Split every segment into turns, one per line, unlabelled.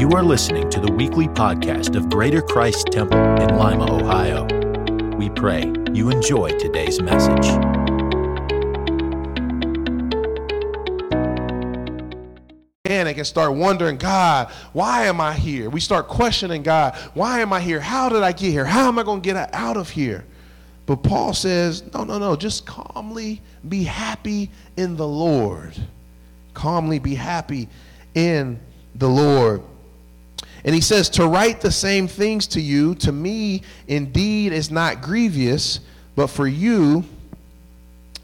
You are listening to the weekly podcast of Greater Christ Temple in Lima, Ohio. We pray you enjoy today's message.
And I can start wondering, God, why am I here? We start questioning God, why am I here? How did I get here? How am I going to get out of here? But Paul says, no, no, no, just calmly be happy in the Lord. Calmly be happy in the Lord. And he says, To write the same things to you, to me indeed is not grievous, but for you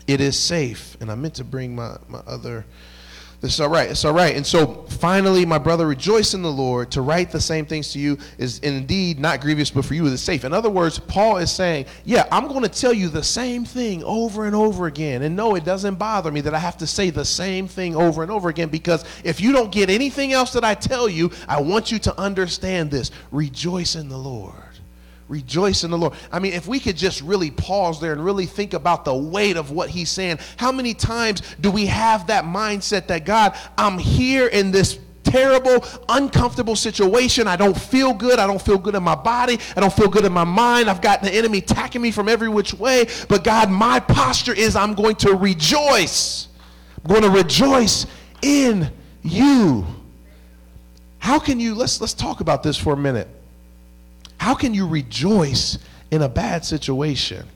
it is safe. And I meant to bring my, my other it's all right. It's all right. And so finally, my brother, rejoice in the Lord. To write the same things to you is indeed not grievous, but for you it is safe. In other words, Paul is saying, Yeah, I'm going to tell you the same thing over and over again. And no, it doesn't bother me that I have to say the same thing over and over again because if you don't get anything else that I tell you, I want you to understand this. Rejoice in the Lord. Rejoice in the Lord. I mean, if we could just really pause there and really think about the weight of what he's saying, how many times do we have that mindset that God, I'm here in this terrible, uncomfortable situation. I don't feel good. I don't feel good in my body. I don't feel good in my mind. I've got the enemy attacking me from every which way. But God, my posture is I'm going to rejoice. I'm going to rejoice in you. How can you let's let's talk about this for a minute. How can you rejoice in a bad situation?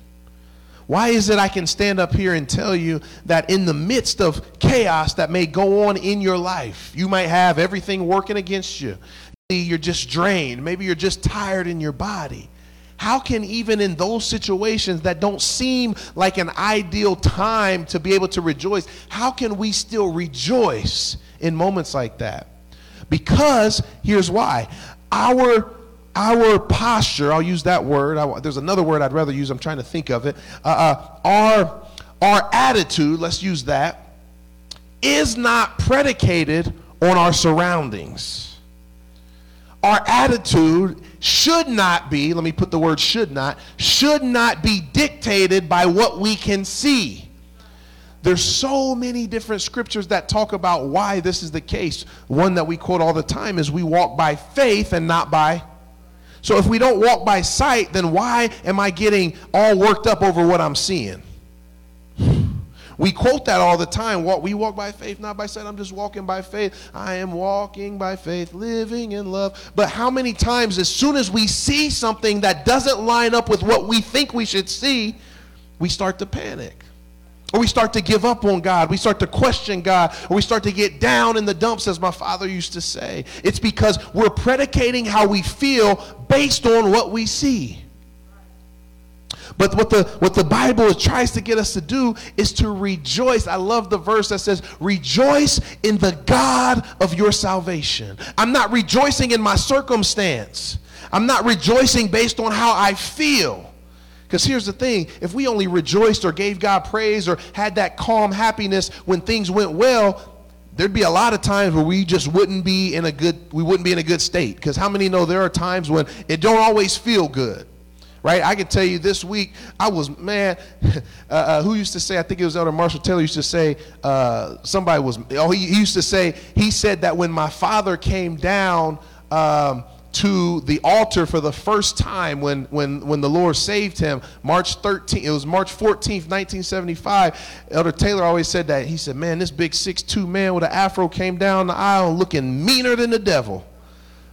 Why is it I can stand up here and tell you that in the midst of chaos that may go on in your life, you might have everything working against you. You're just drained. Maybe you're just tired in your body. How can, even in those situations that don't seem like an ideal time to be able to rejoice, how can we still rejoice in moments like that? Because here's why our our posture, I'll use that word. I, there's another word I'd rather use. I'm trying to think of it. Uh, uh, our, our attitude, let's use that, is not predicated on our surroundings. Our attitude should not be, let me put the word should not, should not be dictated by what we can see. There's so many different scriptures that talk about why this is the case. One that we quote all the time is we walk by faith and not by so if we don't walk by sight, then why am I getting all worked up over what I'm seeing? We quote that all the time. We walk by faith, not by sight. I'm just walking by faith. I am walking by faith, living in love. But how many times, as soon as we see something that doesn't line up with what we think we should see, we start to panic? Or we start to give up on God. We start to question God. Or we start to get down in the dumps, as my father used to say. It's because we're predicating how we feel based on what we see. But what the, what the Bible tries to get us to do is to rejoice. I love the verse that says, Rejoice in the God of your salvation. I'm not rejoicing in my circumstance, I'm not rejoicing based on how I feel. Because here's the thing if we only rejoiced or gave God praise or had that calm happiness when things went well, there'd be a lot of times where we just wouldn't be in a good we wouldn't be in a good state. Because how many know there are times when it don't always feel good right? I can tell you this week i was man uh, uh, who used to say i think it was elder marshall taylor used to say uh, somebody was oh he, he, used to say he said that when my father came down um, to the altar for the first time when, when, when the Lord saved him, March 13th, it was March 14th, 1975. Elder Taylor always said that. He said, Man, this big six-two man with an afro came down the aisle looking meaner than the devil,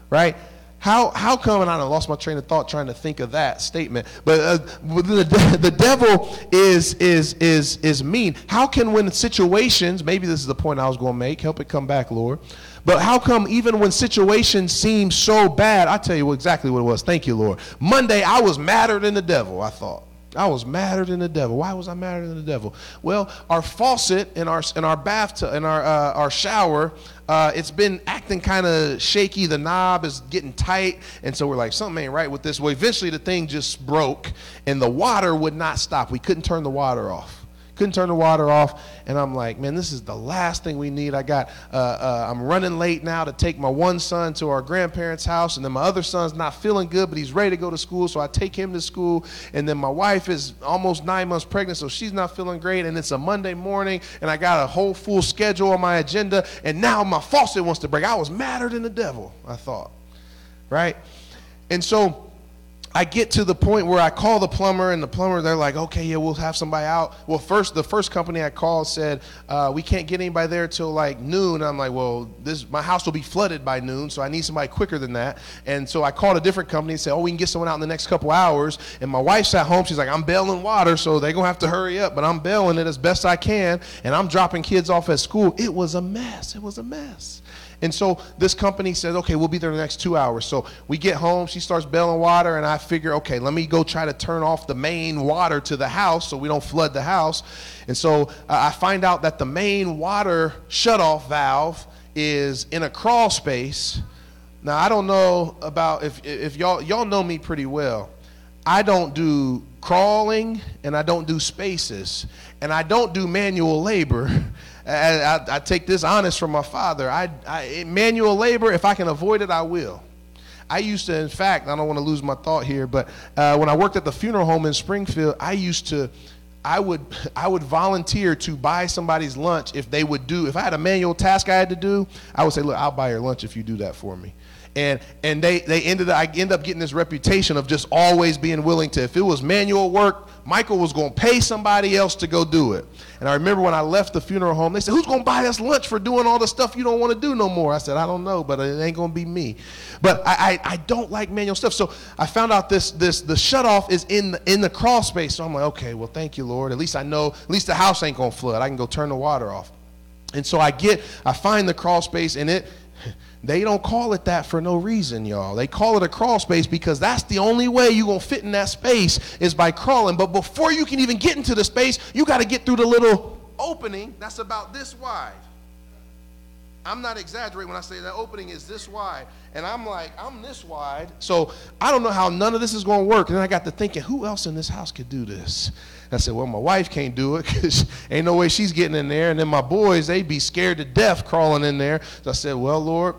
right? How, how come, and I lost my train of thought trying to think of that statement, but uh, the, the devil is, is, is, is mean. How can, when situations, maybe this is the point I was going to make, help it come back, Lord. But how come even when situations seem so bad, I tell you exactly what it was. Thank you, Lord. Monday, I was madder than the devil, I thought. I was madder than the devil. Why was I madder than the devil? Well, our faucet in our in our bathtub in our uh, our shower, uh, it's been acting kind of shaky. The knob is getting tight, and so we're like, something ain't right with this. Well, eventually the thing just broke, and the water would not stop. We couldn't turn the water off couldn't turn the water off. And I'm like, man, this is the last thing we need. I got, uh, uh, I'm running late now to take my one son to our grandparents' house, and then my other son's not feeling good, but he's ready to go to school, so I take him to school. And then my wife is almost nine months pregnant, so she's not feeling great. And it's a Monday morning, and I got a whole full schedule on my agenda, and now my faucet wants to break. I was madder than the devil, I thought, right? And so I get to the point where I call the plumber, and the plumber, they're like, okay, yeah, we'll have somebody out. Well, first, the first company I called said, uh, we can't get anybody there till like noon. I'm like, well, this my house will be flooded by noon, so I need somebody quicker than that. And so I called a different company and said, oh, we can get someone out in the next couple hours. And my wife's at home. She's like, I'm bailing water, so they're going to have to hurry up, but I'm bailing it as best I can. And I'm dropping kids off at school. It was a mess. It was a mess. And so this company says, okay, we'll be there the next two hours. So we get home, she starts bailing water, and I figure, okay, let me go try to turn off the main water to the house so we don't flood the house. And so uh, I find out that the main water shutoff valve is in a crawl space. Now I don't know about if if y'all y'all know me pretty well. I don't do crawling and I don't do spaces and I don't do manual labor. I, I, I, take this honest from my father. I, I, manual labor, if I can avoid it, I will. I used to, in fact, I don't want to lose my thought here, but uh, when I worked at the funeral home in Springfield, I used to, I would, I would volunteer to buy somebody's lunch if they would do, if I had a manual task I had to do, I would say, look, I'll buy your lunch if you do that for me. And, and they, they ended I end up getting this reputation of just always being willing to, if it was manual work, Michael was going to pay somebody else to go do it. And I remember when I left the funeral home, they said, Who's going to buy us lunch for doing all the stuff you don't want to do no more? I said, I don't know, but it ain't going to be me. But I, I, I, don't like manual stuff. So I found out this, this the shutoff is in the, in the crawl space. So I'm like, Okay, well, thank you, Lord. At least I know, at least the house ain't going to flood. I can go turn the water off. And so I get, I find the crawl space, and it, they don't call it that for no reason, y'all. They call it a crawl space because that's the only way you're going to fit in that space is by crawling. But before you can even get into the space, you got to get through the little opening that's about this wide. I'm not exaggerating when I say that opening is this wide. And I'm like, I'm this wide. So I don't know how none of this is going to work. And then I got to thinking, who else in this house could do this? I said, well, my wife can't do it because ain't no way she's getting in there. And then my boys, they'd be scared to death crawling in there. So I said, well, Lord,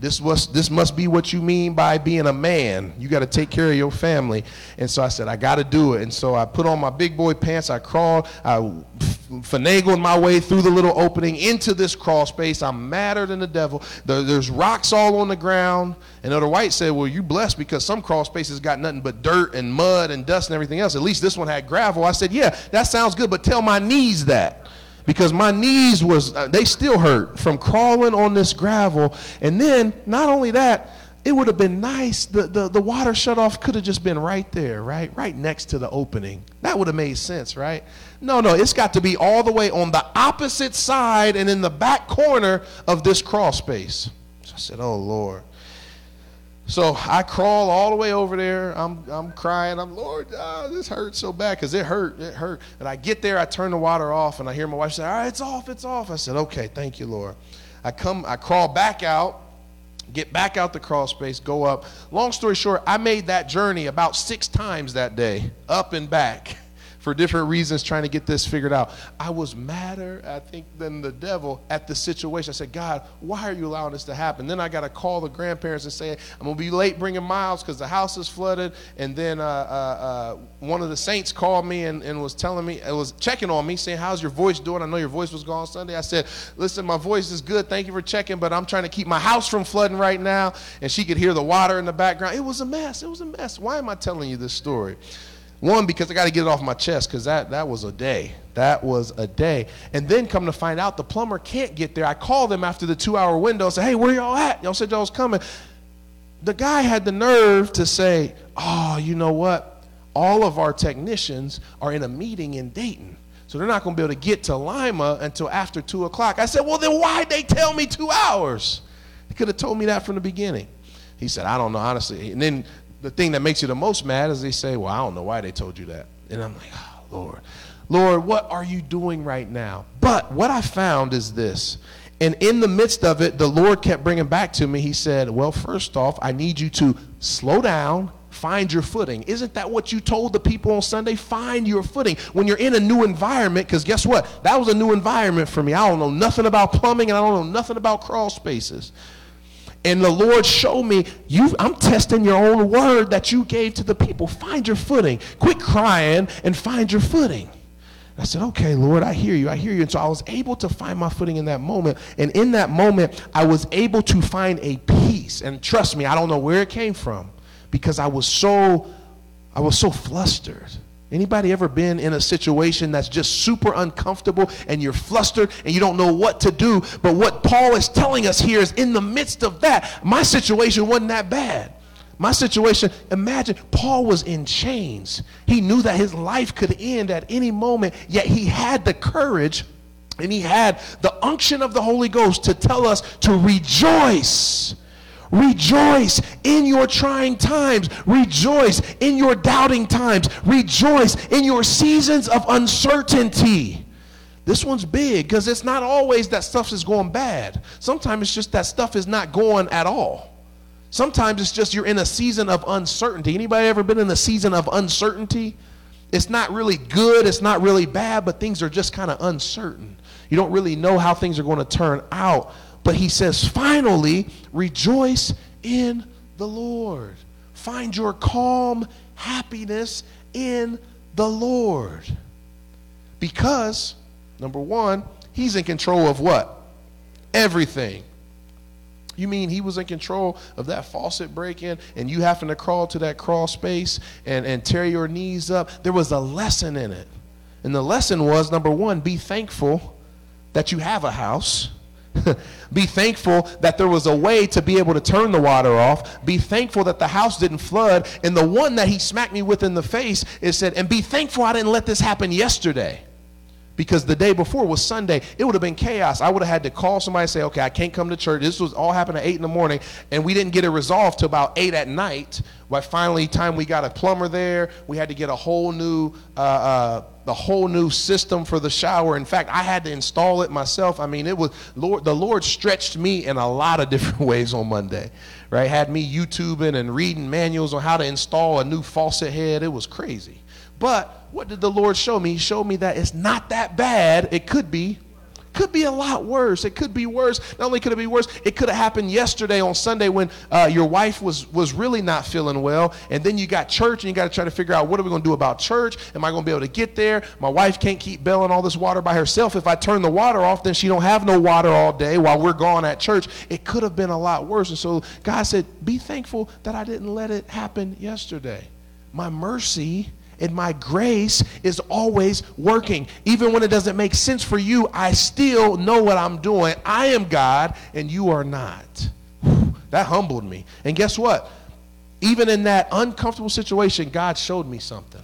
this was this must be what you mean by being a man. You got to take care of your family. And so I said, I got to do it. And so I put on my big boy pants. I crawled. I finagled my way through the little opening into this crawl space. I'm madder than the devil. there's rocks all on the ground. And Elder White said, Well, you blessed because some crawl spaces got nothing but dirt and mud and dust and everything else. At least this one had gravel. I said, Yeah, that sounds good, but tell my knees that because my knees was uh, they still hurt from crawling on this gravel. And then not only that it would have been nice the, the, the water shut off could have just been right there right? Right next to the opening. That would have made sense right? No no it's got to be all the way on the opposite side and in the back corner of this crawl space. So i said oh lord so I crawl all the way over there. I'm, I'm crying. I'm, Lord, oh, this hurts so bad because it hurt. It hurt. And I get there, I turn the water off, and I hear my wife say, All right, it's off, it's off. I said, Okay, thank you, Lord. I come, I crawl back out, get back out the crawl space, go up. Long story short, I made that journey about six times that day, up and back for different reasons trying to get this figured out. I was madder, I think, than the devil at the situation. I said, God, why are you allowing this to happen? Then I got to call the grandparents and say, I'm going to be late bringing Miles because the house is flooded. And then uh, uh, uh, one of the saints called me and, and was telling me, it was checking on me, saying, How's your voice doing? I know your voice was gone Sunday. I said, Listen, my voice is good. Thank you for checking, but I'm trying to keep my house from flooding right now. And she could hear the water in the background. It was a mess. It was a mess. Why am I telling you this story? One, because I got to get it off my chest because that, that was a day. That was a day. And then come to find out the plumber can't get there. I called them after the two hour window and said, hey, where y'all at? Y'all said y'all was coming. The guy had the nerve to say, oh, you know what? All of our technicians are in a meeting in Dayton. So they're not going to be able to get to Lima until after 2 o'clock. I said, well, then why'd they tell me two hours? They could have told me that from the beginning. He said, I don't know, honestly. And then the thing that makes you the most mad is they say, Well, I don't know why they told you that. And I'm like, Oh, Lord. Lord, what are you doing right now? But what I found is this. And in the midst of it, the Lord kept bringing back to me, He said, Well, first off, I need you to slow down, find your footing. Isn't that what you told the people on Sunday? Find your footing. When you're in a new environment, because guess what? That was a new environment for me. I don't know nothing about plumbing and I don't know nothing about crawl spaces. And the Lord showed me, you, I'm testing your own word that you gave to the people. Find your footing. Quit crying and find your footing. I said, okay, Lord, I hear you. I hear you. And so I was able to find my footing in that moment. And in that moment, I was able to find a peace. And trust me, I don't know where it came from because I was so, I was so flustered. Anybody ever been in a situation that's just super uncomfortable and you're flustered and you don't know what to do? But what Paul is telling us here is in the midst of that, my situation wasn't that bad. My situation, imagine Paul was in chains. He knew that his life could end at any moment, yet he had the courage and he had the unction of the Holy Ghost to tell us to rejoice. Rejoice in your trying times. Rejoice in your doubting times. Rejoice in your seasons of uncertainty. This one's big because it's not always that stuff is going bad. Sometimes it's just that stuff is not going at all. Sometimes it's just you're in a season of uncertainty. Anybody ever been in a season of uncertainty? It's not really good, it's not really bad, but things are just kind of uncertain. You don't really know how things are going to turn out. But he says, finally, rejoice in the Lord. Find your calm happiness in the Lord. Because, number one, he's in control of what? Everything. You mean he was in control of that faucet breaking and you having to crawl to that crawl space and, and tear your knees up? There was a lesson in it. And the lesson was number one, be thankful that you have a house. be thankful that there was a way to be able to turn the water off. Be thankful that the house didn't flood. And the one that he smacked me with in the face is said, and be thankful I didn't let this happen yesterday because the day before was Sunday. It would have been chaos. I would have had to call somebody and say, okay, I can't come to church. This was all happened at 8 in the morning, and we didn't get it resolved till about 8 at night. By finally, time we got a plumber there, we had to get a whole new, uh, uh, the whole new system for the shower. In fact, I had to install it myself. I mean, it was Lord. The Lord stretched me in a lot of different ways on Monday, right? Had me YouTubing and reading manuals on how to install a new faucet head. It was crazy. But what did the Lord show me? He showed me that it's not that bad. It could be. Could be a lot worse. It could be worse. Not only could it be worse, it could have happened yesterday on Sunday when uh, your wife was was really not feeling well, and then you got church, and you got to try to figure out what are we going to do about church? Am I going to be able to get there? My wife can't keep bailing all this water by herself. If I turn the water off, then she don't have no water all day while we're gone at church. It could have been a lot worse. And so God said, "Be thankful that I didn't let it happen yesterday. My mercy." And my grace is always working. Even when it doesn't make sense for you, I still know what I'm doing. I am God and you are not. That humbled me. And guess what? Even in that uncomfortable situation, God showed me something.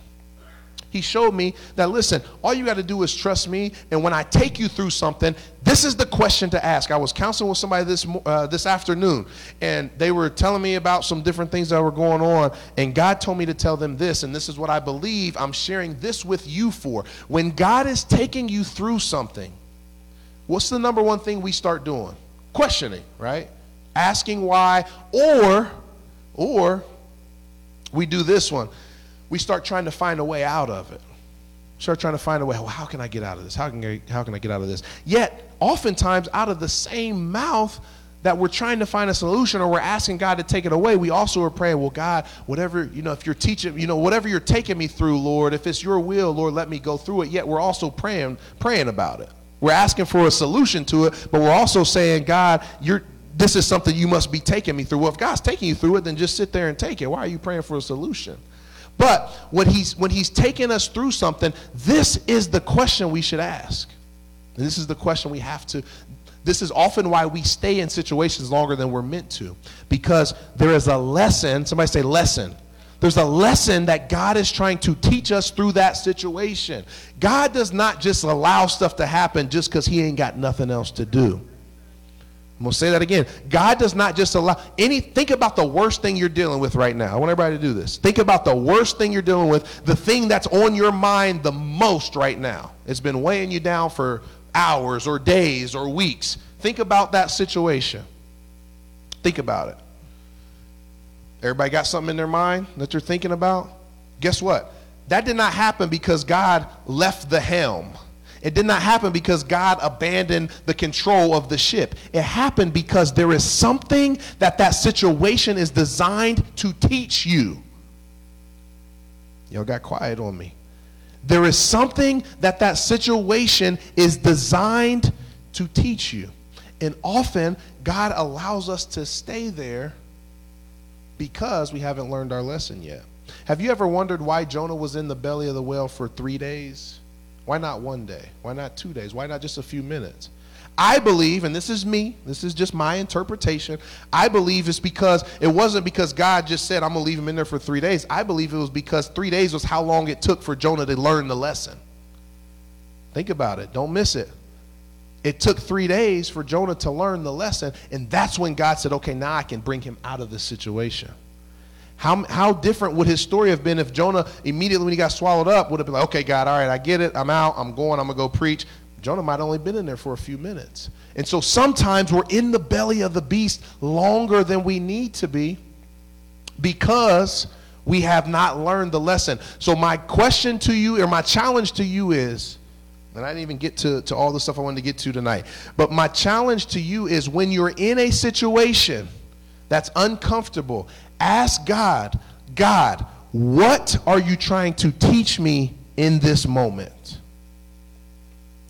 He showed me that, listen, all you got to do is trust me. And when I take you through something, this is the question to ask. I was counseling with somebody this, uh, this afternoon, and they were telling me about some different things that were going on. And God told me to tell them this, and this is what I believe I'm sharing this with you for. When God is taking you through something, what's the number one thing we start doing? Questioning, right? Asking why, or, or we do this one we start trying to find a way out of it. Start trying to find a way. Well, how can I get out of this? How can I, how can I get out of this? Yet, oftentimes, out of the same mouth that we're trying to find a solution or we're asking God to take it away, we also are praying, well, God, whatever, you know, if you're teaching, you know, whatever you're taking me through, Lord, if it's your will, Lord, let me go through it. Yet we're also praying, praying about it. We're asking for a solution to it, but we're also saying, God, you're this is something you must be taking me through. Well, if God's taking you through it, then just sit there and take it. Why are you praying for a solution? But when he's, when he's taking us through something, this is the question we should ask. And this is the question we have to. This is often why we stay in situations longer than we're meant to. Because there is a lesson, somebody say lesson. There's a lesson that God is trying to teach us through that situation. God does not just allow stuff to happen just because he ain't got nothing else to do. I'm going to say that again. God does not just allow any, think about the worst thing you're dealing with right now. I want everybody to do this. Think about the worst thing you're dealing with, the thing that's on your mind the most right now. It's been weighing you down for hours or days or weeks. Think about that situation. Think about it. Everybody got something in their mind that they're thinking about? Guess what? That did not happen because God left the helm. It did not happen because God abandoned the control of the ship. It happened because there is something that that situation is designed to teach you. Y'all got quiet on me. There is something that that situation is designed to teach you. And often, God allows us to stay there because we haven't learned our lesson yet. Have you ever wondered why Jonah was in the belly of the whale for three days? Why not one day? Why not two days? Why not just a few minutes? I believe, and this is me, this is just my interpretation. I believe it's because it wasn't because God just said, I'm going to leave him in there for three days. I believe it was because three days was how long it took for Jonah to learn the lesson. Think about it, don't miss it. It took three days for Jonah to learn the lesson, and that's when God said, Okay, now I can bring him out of this situation. How, how different would his story have been if Jonah immediately when he got swallowed up would have been like, okay, God, all right, I get it. I'm out. I'm going. I'm going to go preach. Jonah might have only been in there for a few minutes. And so sometimes we're in the belly of the beast longer than we need to be because we have not learned the lesson. So my question to you or my challenge to you is, and I didn't even get to, to all the stuff I wanted to get to tonight, but my challenge to you is when you're in a situation that's uncomfortable Ask God, God, what are you trying to teach me in this moment?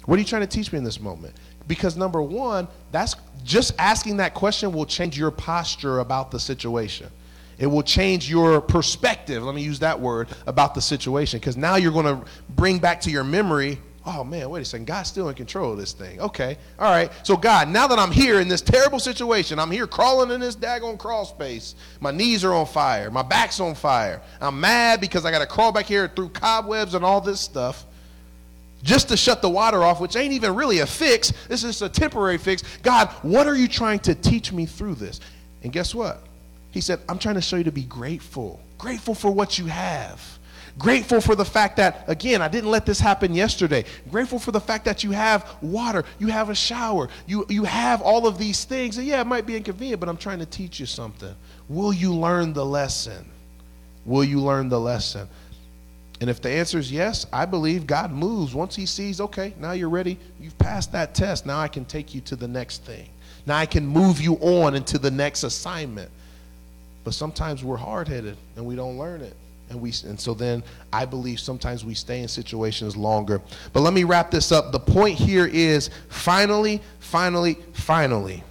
What are you trying to teach me in this moment? Because number one, that's just asking that question will change your posture about the situation. It will change your perspective, let me use that word, about the situation. Because now you're going to bring back to your memory oh man, wait a second, God's still in control of this thing. Okay, all right. So God, now that I'm here in this terrible situation, I'm here crawling in this daggone crawl space. My knees are on fire. My back's on fire. I'm mad because I got to crawl back here through cobwebs and all this stuff just to shut the water off, which ain't even really a fix. This is a temporary fix. God, what are you trying to teach me through this? And guess what? He said, I'm trying to show you to be grateful. Grateful for what you have. Grateful for the fact that, again, I didn't let this happen yesterday. Grateful for the fact that you have water, you have a shower, you, you have all of these things. And yeah, it might be inconvenient, but I'm trying to teach you something. Will you learn the lesson? Will you learn the lesson? And if the answer is yes, I believe God moves. Once He sees, okay, now you're ready, you've passed that test. Now I can take you to the next thing. Now I can move you on into the next assignment. But sometimes we're hard headed and we don't learn it and we and so then I believe sometimes we stay in situations longer. But let me wrap this up. The point here is finally, finally, finally,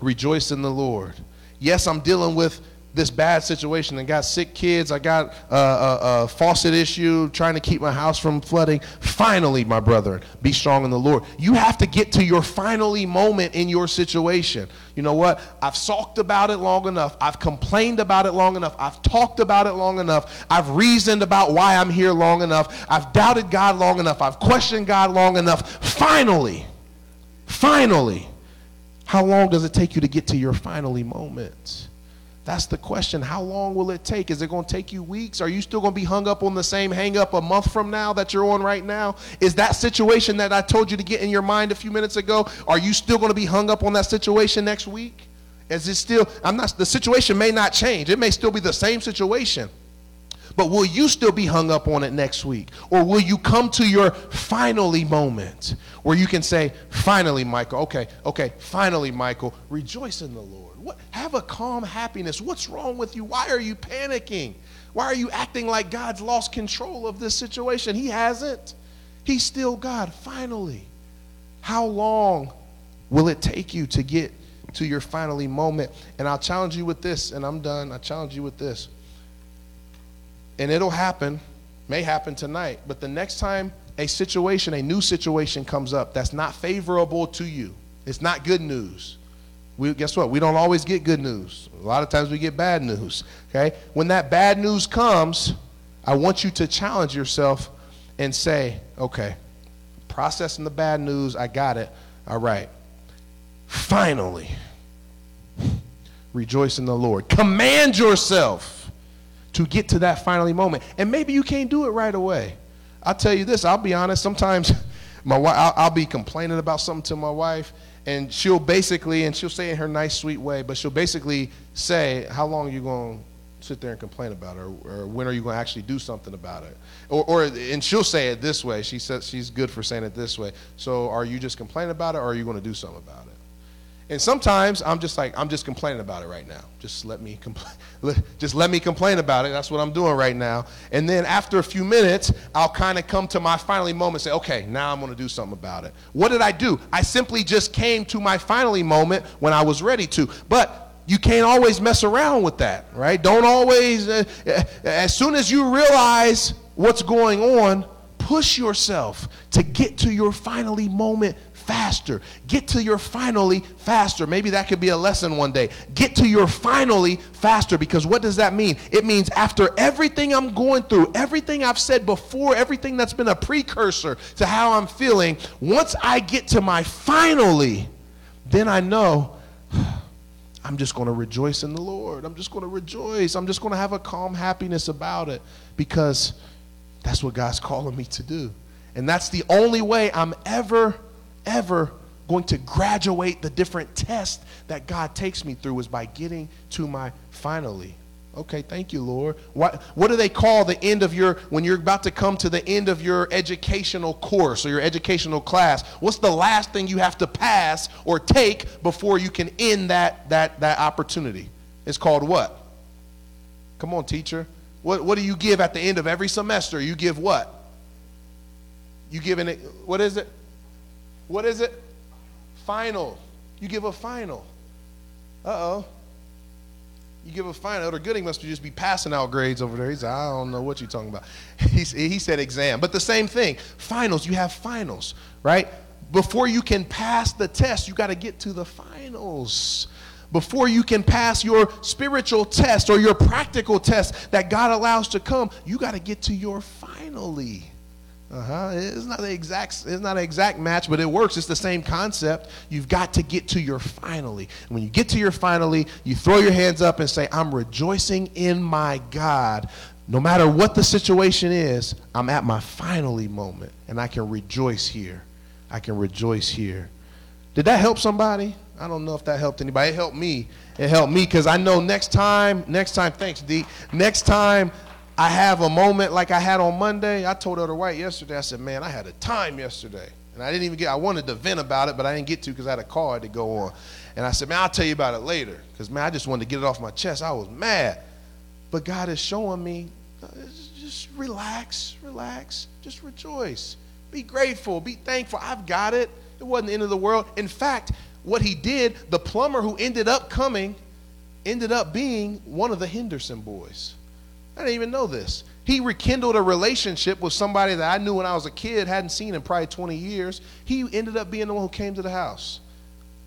rejoice in the Lord. Yes, I'm dealing with this bad situation. I got sick kids. I got a, a, a, faucet issue, trying to keep my house from flooding. Finally, my brother, be strong in the Lord. You have to get to your finally moment in your situation. You know what? I've sulked about it long enough. I've complained about it long enough. I've talked about it long enough. I've reasoned about why I'm here long enough. I've doubted God long enough. I've questioned God long enough. Finally, finally, how long does it take you to get to your finally moment? That's the question. How long will it take? Is it going to take you weeks? Are you still going to be hung up on the same hang up a month from now that you're on right now? Is that situation that I told you to get in your mind a few minutes ago, are you still going to be hung up on that situation next week? Is it still, I'm not, the situation may not change. It may still be the same situation. But will you still be hung up on it next week? Or will you come to your finally moment where you can say, finally, Michael, okay, okay, finally, Michael, rejoice in the Lord. What, have a calm happiness. What's wrong with you? Why are you panicking? Why are you acting like God's lost control of this situation? He hasn't. He's still God. Finally, how long will it take you to get to your finally moment? And I'll challenge you with this, and I'm done. I challenge you with this. And it'll happen, may happen tonight, but the next time a situation, a new situation comes up that's not favorable to you, it's not good news we, guess what? We don't always get good news. A lot of times we get bad news. Okay? When that bad news comes, I want you to challenge yourself and say, okay, processing the bad news, I got it. All right. Finally, rejoice in the Lord. Command yourself to get to that finally moment. And maybe you can't do it right away. I'll tell you this, I'll be honest, sometimes my wife, I'll, I'll be complaining about something to my wife and she'll basically, and she'll say in her nice, sweet way, but she'll basically say, "How long are you going to sit there and complain about it? Or, or when are you going to actually do something about it? Or, or, and she'll say it this way. She says she's good for saying it this way. So are you just complaining about it or are you going to do something about it? And sometimes I'm just like, I'm just complaining about it right now. Just let me complain. Just let me complain about it. That's what I'm doing right now. And then after a few minutes, I'll kind of come to my finally moment and say, okay, now I'm going to do something about it. What did I do? I simply just came to my finally moment when I was ready to. But you can't always mess around with that, right? Don't always, uh, uh as soon as you realize what's going on, push yourself to get to your finally moment faster. Get to your finally faster. Maybe that could be a lesson one day. Get to your finally faster because what does that mean? It means after everything I'm going through, everything I've said before, everything that's been a precursor to how I'm feeling, once I get to my finally, then I know I'm just going to rejoice in the Lord. I'm just going to rejoice. I'm just going to have a calm happiness about it because that's what God's calling me to do. And that's the only way I'm ever ever going to graduate the different tests that God takes me through is by getting to my finally. Okay, thank you, Lord. What, what do they call the end of your, when you're about to come to the end of your educational course or your educational class? What's the last thing you have to pass or take before you can end that, that, that opportunity? It's called what? Come on, teacher. What, what do you give at the end of every semester? You give what? You give an, what is it? What is it? Final. You give a final. Uh oh. You give a final. Elder Gooding must just be passing out grades over there. He's like, I don't know what you're talking about. He, he said exam. But the same thing. Finals, you have finals, right? Before you can pass the test, you got to get to the finals. Before you can pass your spiritual test or your practical test that God allows to come, you got to get to your finally. Uh-huh. It's not the exact it's not an exact match, but it works. It's the same concept. You've got to get to your finally. And when you get to your finally, you throw your hands up and say, I'm rejoicing in my God. No matter what the situation is, I'm at my finally moment and I can rejoice here. I can rejoice here. Did that help somebody? I don't know if that helped anybody. It helped me. It helped me because I know next time, next time, thanks, D. Next time I have a moment like I had on Monday. I told Elder White yesterday, I said, man, I had a time yesterday. And I didn't even get, I wanted to vent about it, but I didn't get to because I had a call to go on. And I said, man, I'll tell you about it later. Because, man, I just wanted to get it off my chest. I was mad. But God is showing me, uh, just relax, relax, just rejoice. Be grateful, be thankful. I've got it. It wasn't the end of the world. In fact, what he did, the plumber who ended up coming, ended up being one of the Henderson boys. I didn't even know this. He rekindled a relationship with somebody that I knew when I was a kid, hadn't seen in probably 20 years. He ended up being the one who came to the house,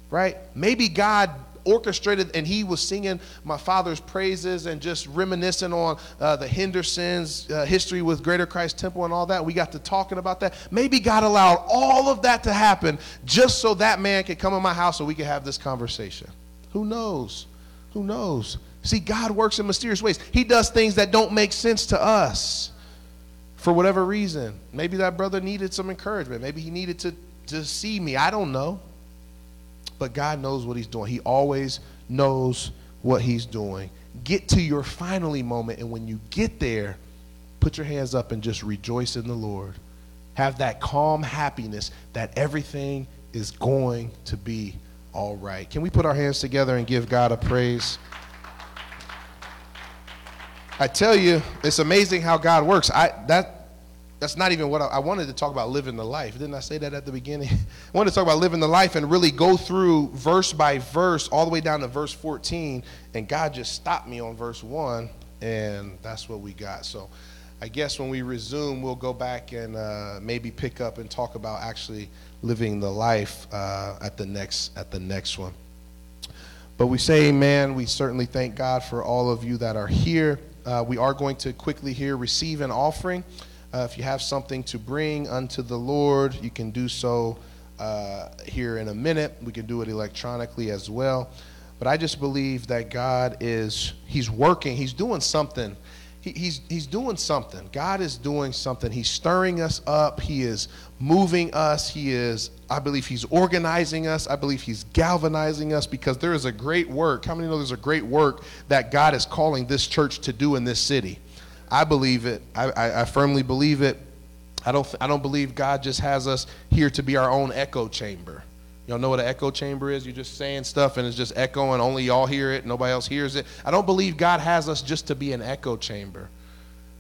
right? Maybe God orchestrated and he was singing my father's praises and just reminiscing on uh, the Hendersons' uh, history with Greater Christ Temple and all that. We got to talking about that. Maybe God allowed all of that to happen just so that man could come in my house so we could have this conversation. Who knows? Who knows? See, God works in mysterious ways. He does things that don't make sense to us for whatever reason. Maybe that brother needed some encouragement. Maybe he needed to, to see me. I don't know. But God knows what he's doing. He always knows what he's doing. Get to your finally moment, and when you get there, put your hands up and just rejoice in the Lord. Have that calm happiness that everything is going to be all right. Can we put our hands together and give God a praise? I tell you, it's amazing how God works. I that that's not even what I, I, wanted to talk about living the life. Didn't I say that at the beginning? I wanted to talk about living the life and really go through verse by verse all the way down to verse 14. And God just stopped me on verse 1, and that's what we got. So I guess when we resume, we'll go back and uh, maybe pick up and talk about actually living the life uh, at the next at the next one. But we say amen. We certainly thank God for all of you that are here. Uh, we are going to quickly here receive an offering. Uh, if you have something to bring unto the Lord, you can do so uh, here in a minute. We can do it electronically as well. But I just believe that God is, He's working, He's doing something. He, he's, he's doing something. God is doing something. He's stirring us up. He is moving us. He is, I believe, He's organizing us. I believe He's galvanizing us because there is a great work. How many know there's a great work that God is calling this church to do in this city? I believe it. I, I, I firmly believe it. I don't, I don't believe God just has us here to be our own echo chamber. Y'all know what an echo chamber is? You're just saying stuff and it's just echoing. Only y'all hear it. Nobody else hears it. I don't believe God has us just to be an echo chamber.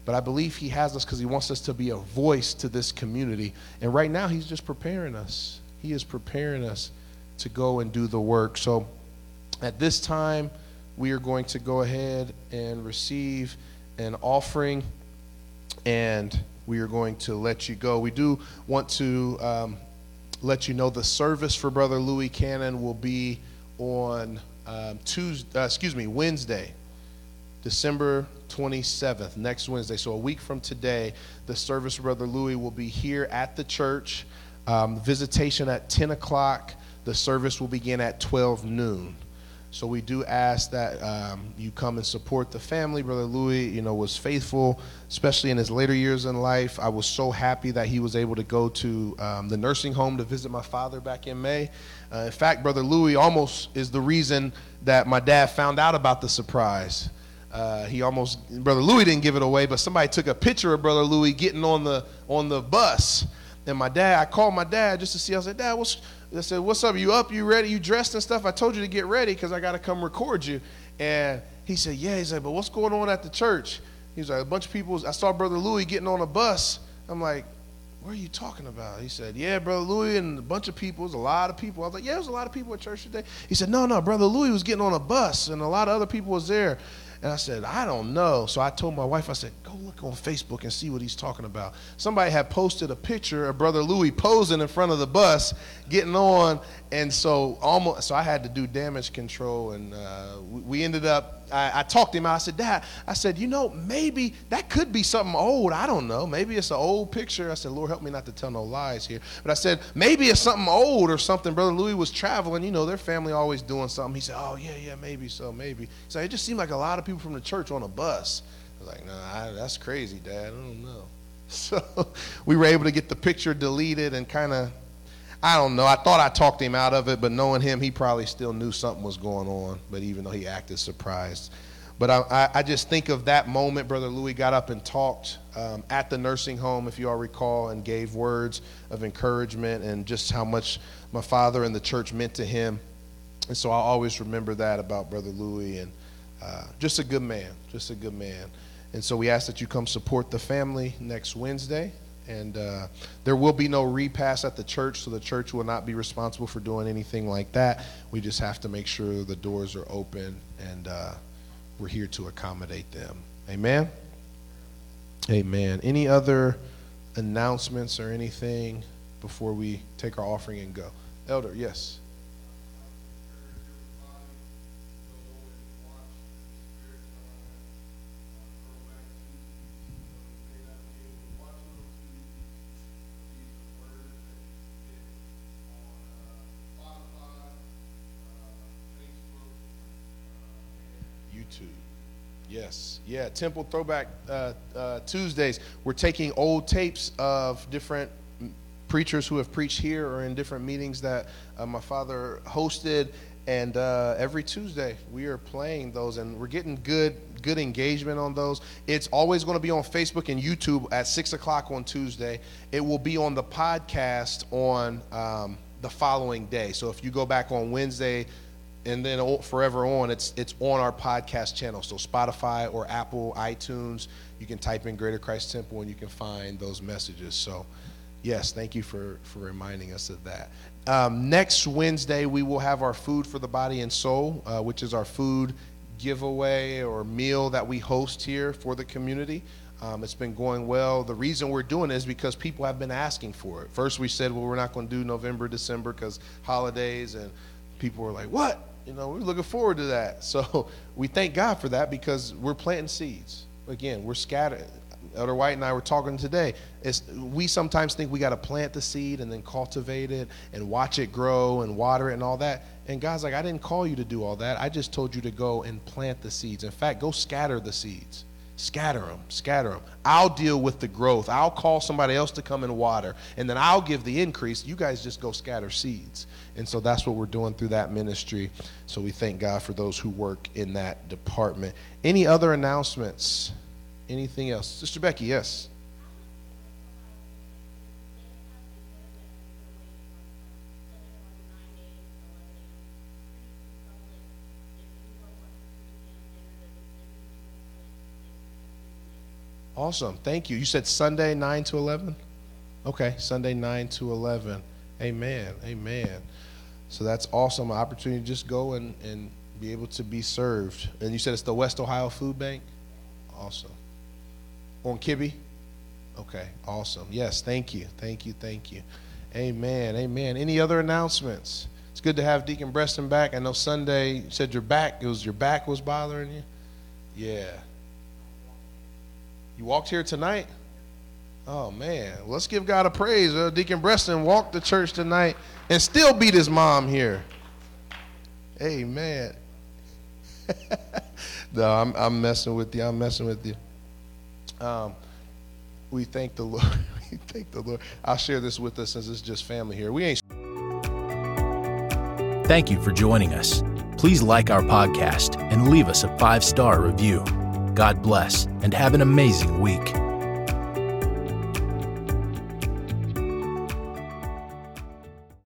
But I believe He has us because He wants us to be a voice to this community. And right now, He's just preparing us. He is preparing us to go and do the work. So at this time, we are going to go ahead and receive an offering and we are going to let you go. We do want to. Um, let you know the service for Brother Louis Cannon will be on um, Tuesday, uh, excuse me, Wednesday, December 27th, next Wednesday. So a week from today, the service for Brother Louis will be here at the church. Um, visitation at 10 o'clock. The service will begin at 12 noon. So we do ask that um, you come and support the family. Brother Louis, you know, was faithful, especially in his later years in life. I was so happy that he was able to go to um, the nursing home to visit my father back in May. Uh, in fact, Brother Louis almost is the reason that my dad found out about the surprise. Uh, he almost, Brother Louis didn't give it away, but somebody took a picture of Brother Louis getting on the on the bus. And my dad, I called my dad just to see. I said, Dad, what's I said, What's up? You up? You ready? You dressed and stuff? I told you to get ready because I got to come record you. And he said, Yeah. He said, But what's going on at the church? He was like, A bunch of people. I saw Brother Louis getting on a bus. I'm like, What are you talking about? He said, Yeah, Brother Louis and a bunch of people. There's a lot of people. I was like, Yeah, there's a lot of people at church today. He said, No, no, Brother Louis was getting on a bus and a lot of other people was there. And I said, I don't know. So I told my wife, I said, go look on Facebook and see what he's talking about. Somebody had posted a picture of Brother Louis posing in front of the bus, getting on. And so almost, so I had to do damage control. And uh, we ended up I, I, talked to him. I said, Dad, I said, you know, maybe that could be something old. I don't know. Maybe it's an old picture. I said, Lord, help me not to tell no lies here. But I said, maybe it's something old or something. Brother Louis was traveling. You know, their family always doing something. He said, oh, yeah, yeah, maybe so, maybe. So it just seemed like a lot of people from the church on a bus. I was like, no, nah, that's crazy, Dad. I don't know. So we were able to get the picture deleted and kind of I don't know. I thought I talked him out of it, but knowing him, he probably still knew something was going on. But even though he acted surprised, but I, I just think of that moment. Brother Louis got up and talked um, at the nursing home, if you all recall, and gave words of encouragement and just how much my father and the church meant to him. And so I always remember that about Brother Louis and uh, just a good man, just a good man. And so we ask that you come support the family next Wednesday. And uh, there will be no repass at the church, so the church will not be responsible for doing anything like that. We just have to make sure the doors are open and uh, we're here to accommodate them. Amen? Amen. Any other announcements or anything before we take our offering and go? Elder, yes. Yes, yeah. Temple Throwback uh, uh, Tuesdays. We're taking old tapes of different preachers who have preached here or in different meetings that uh, my father hosted, and uh, every Tuesday we are playing those, and we're getting good good engagement on those. It's always going to be on Facebook and YouTube at six o'clock on Tuesday. It will be on the podcast on um, the following day. So if you go back on Wednesday and then forever on it's it's on our podcast channel so spotify or apple itunes you can type in greater christ temple and you can find those messages so yes thank you for for reminding us of that um, next wednesday we will have our food for the body and soul uh, which is our food giveaway or meal that we host here for the community um, it's been going well. The reason we're doing it is because people have been asking for it. First, we said, well, we're not going to do November, December because holidays, and people were like, what? You know, we're looking forward to that. So we thank God for that because we're planting seeds. Again, we're scattered. Elder White and I were talking today. It's, we sometimes think we got to plant the seed and then cultivate it and watch it grow and water it and all that. And God's like, I didn't call you to do all that. I just told you to go and plant the seeds. In fact, go scatter the seeds Scatter them, scatter them. I'll deal with the growth. I'll call somebody else to come and water, and then I'll give the increase. You guys just go scatter seeds. And so that's what we're doing through that ministry. So we thank God for those who work in that department. Any other announcements? Anything else? Sister Becky, yes. Awesome. Thank you. You said Sunday 9 to 11? Okay, Sunday 9 to 11. Amen. Amen. So that's awesome. An opportunity to just go and, and be able to be served. And you said it's the West Ohio Food Bank? Awesome. On Kibby? Okay, awesome. Yes, thank you. Thank you. Thank you. Amen. Amen. Any other announcements? It's good to have Deacon Breston back. I know Sunday you said your back, it was your back was bothering you? Yeah. You walked here tonight? Oh man, let's give God a praise. Uh, Deacon Breston walked to church tonight and still beat his mom here. Amen. no, I'm, I'm messing with you. I'm messing with you. Um, we thank the Lord. we thank the Lord. I'll share this with us since it's just family here. We ain't.
Thank you for joining us. Please like our podcast and leave us a five star review. God bless and have an amazing week.